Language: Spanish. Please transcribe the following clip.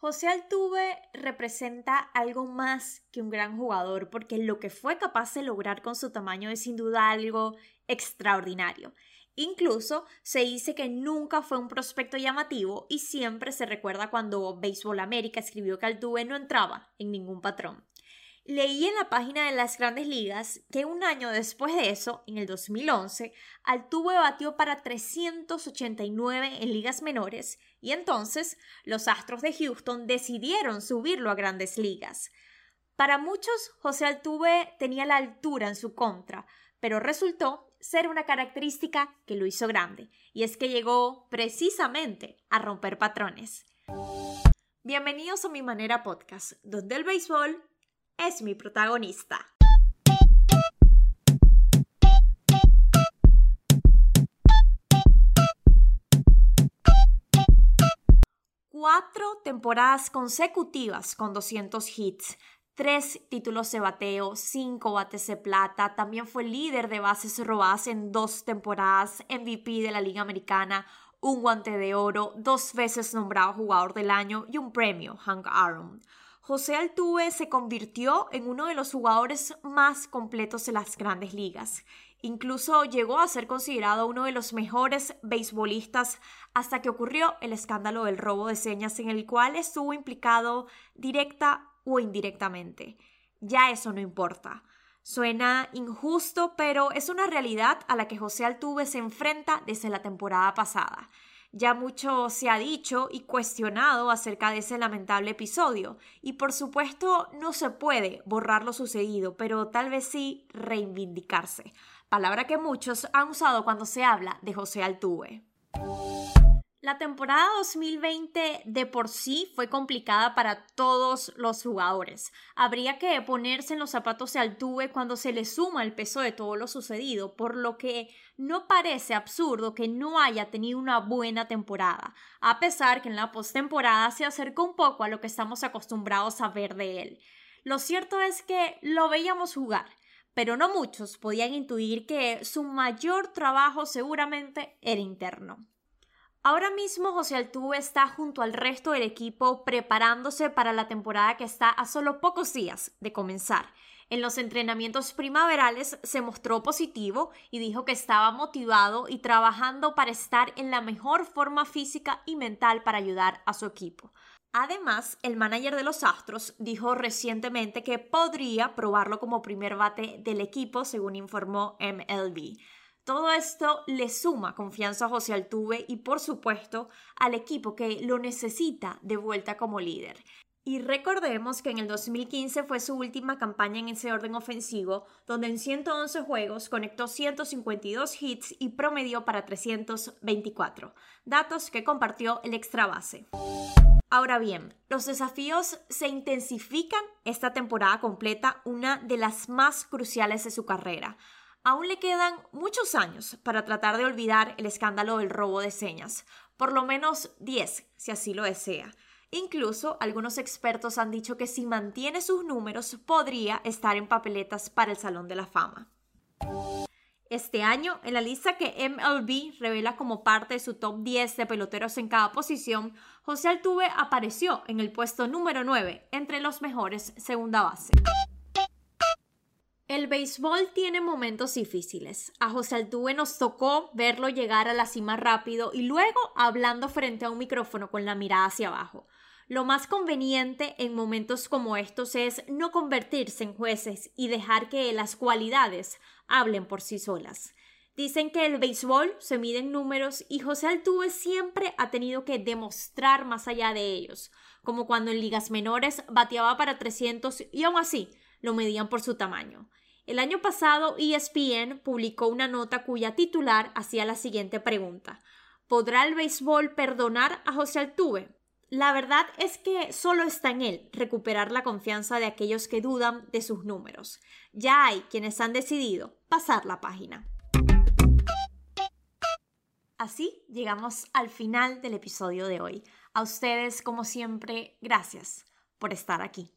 José Altuve representa algo más que un gran jugador porque lo que fue capaz de lograr con su tamaño es sin duda algo extraordinario. Incluso se dice que nunca fue un prospecto llamativo y siempre se recuerda cuando Baseball América escribió que Altuve no entraba en ningún patrón. Leí en la página de las grandes ligas que un año después de eso, en el 2011, Altuve batió para 389 en ligas menores y entonces los Astros de Houston decidieron subirlo a grandes ligas. Para muchos, José Altuve tenía la altura en su contra, pero resultó ser una característica que lo hizo grande, y es que llegó precisamente a romper patrones. Bienvenidos a mi manera podcast, donde el béisbol es mi protagonista. Cuatro temporadas consecutivas con 200 hits, tres títulos de bateo, cinco bates de plata, también fue líder de bases robadas en dos temporadas, MVP de la Liga Americana, un guante de oro, dos veces nombrado jugador del año y un premio Hank Aaron. José Altuve se convirtió en uno de los jugadores más completos de las grandes ligas. Incluso llegó a ser considerado uno de los mejores beisbolistas hasta que ocurrió el escándalo del robo de señas en el cual estuvo implicado directa o indirectamente. Ya eso no importa. Suena injusto, pero es una realidad a la que José Altuve se enfrenta desde la temporada pasada. Ya mucho se ha dicho y cuestionado acerca de ese lamentable episodio, y por supuesto no se puede borrar lo sucedido, pero tal vez sí reivindicarse, palabra que muchos han usado cuando se habla de José Altuve. La temporada 2020 de por sí fue complicada para todos los jugadores. Habría que ponerse en los zapatos de Altuve cuando se le suma el peso de todo lo sucedido, por lo que no parece absurdo que no haya tenido una buena temporada, a pesar que en la postemporada se acercó un poco a lo que estamos acostumbrados a ver de él. Lo cierto es que lo veíamos jugar, pero no muchos podían intuir que su mayor trabajo seguramente era interno. Ahora mismo José Altuve está junto al resto del equipo preparándose para la temporada que está a solo pocos días de comenzar. En los entrenamientos primaverales se mostró positivo y dijo que estaba motivado y trabajando para estar en la mejor forma física y mental para ayudar a su equipo. Además, el manager de los Astros dijo recientemente que podría probarlo como primer bate del equipo, según informó MLB. Todo esto le suma confianza a José Altuve y por supuesto al equipo que lo necesita de vuelta como líder. Y recordemos que en el 2015 fue su última campaña en ese orden ofensivo, donde en 111 juegos conectó 152 hits y promedió para 324, datos que compartió el extra base. Ahora bien, los desafíos se intensifican esta temporada completa, una de las más cruciales de su carrera. Aún le quedan muchos años para tratar de olvidar el escándalo del robo de señas, por lo menos 10 si así lo desea. Incluso algunos expertos han dicho que si mantiene sus números podría estar en papeletas para el Salón de la Fama. Este año, en la lista que MLB revela como parte de su top 10 de peloteros en cada posición, José Altuve apareció en el puesto número 9 entre los mejores segunda base. El béisbol tiene momentos difíciles. A José Altuve nos tocó verlo llegar a la cima rápido y luego hablando frente a un micrófono con la mirada hacia abajo. Lo más conveniente en momentos como estos es no convertirse en jueces y dejar que las cualidades hablen por sí solas. Dicen que el béisbol se mide en números y José Altuve siempre ha tenido que demostrar más allá de ellos, como cuando en ligas menores bateaba para 300 y aún así lo medían por su tamaño. El año pasado ESPN publicó una nota cuya titular hacía la siguiente pregunta. ¿Podrá el béisbol perdonar a José Altuve? La verdad es que solo está en él recuperar la confianza de aquellos que dudan de sus números. Ya hay quienes han decidido pasar la página. Así llegamos al final del episodio de hoy. A ustedes, como siempre, gracias por estar aquí.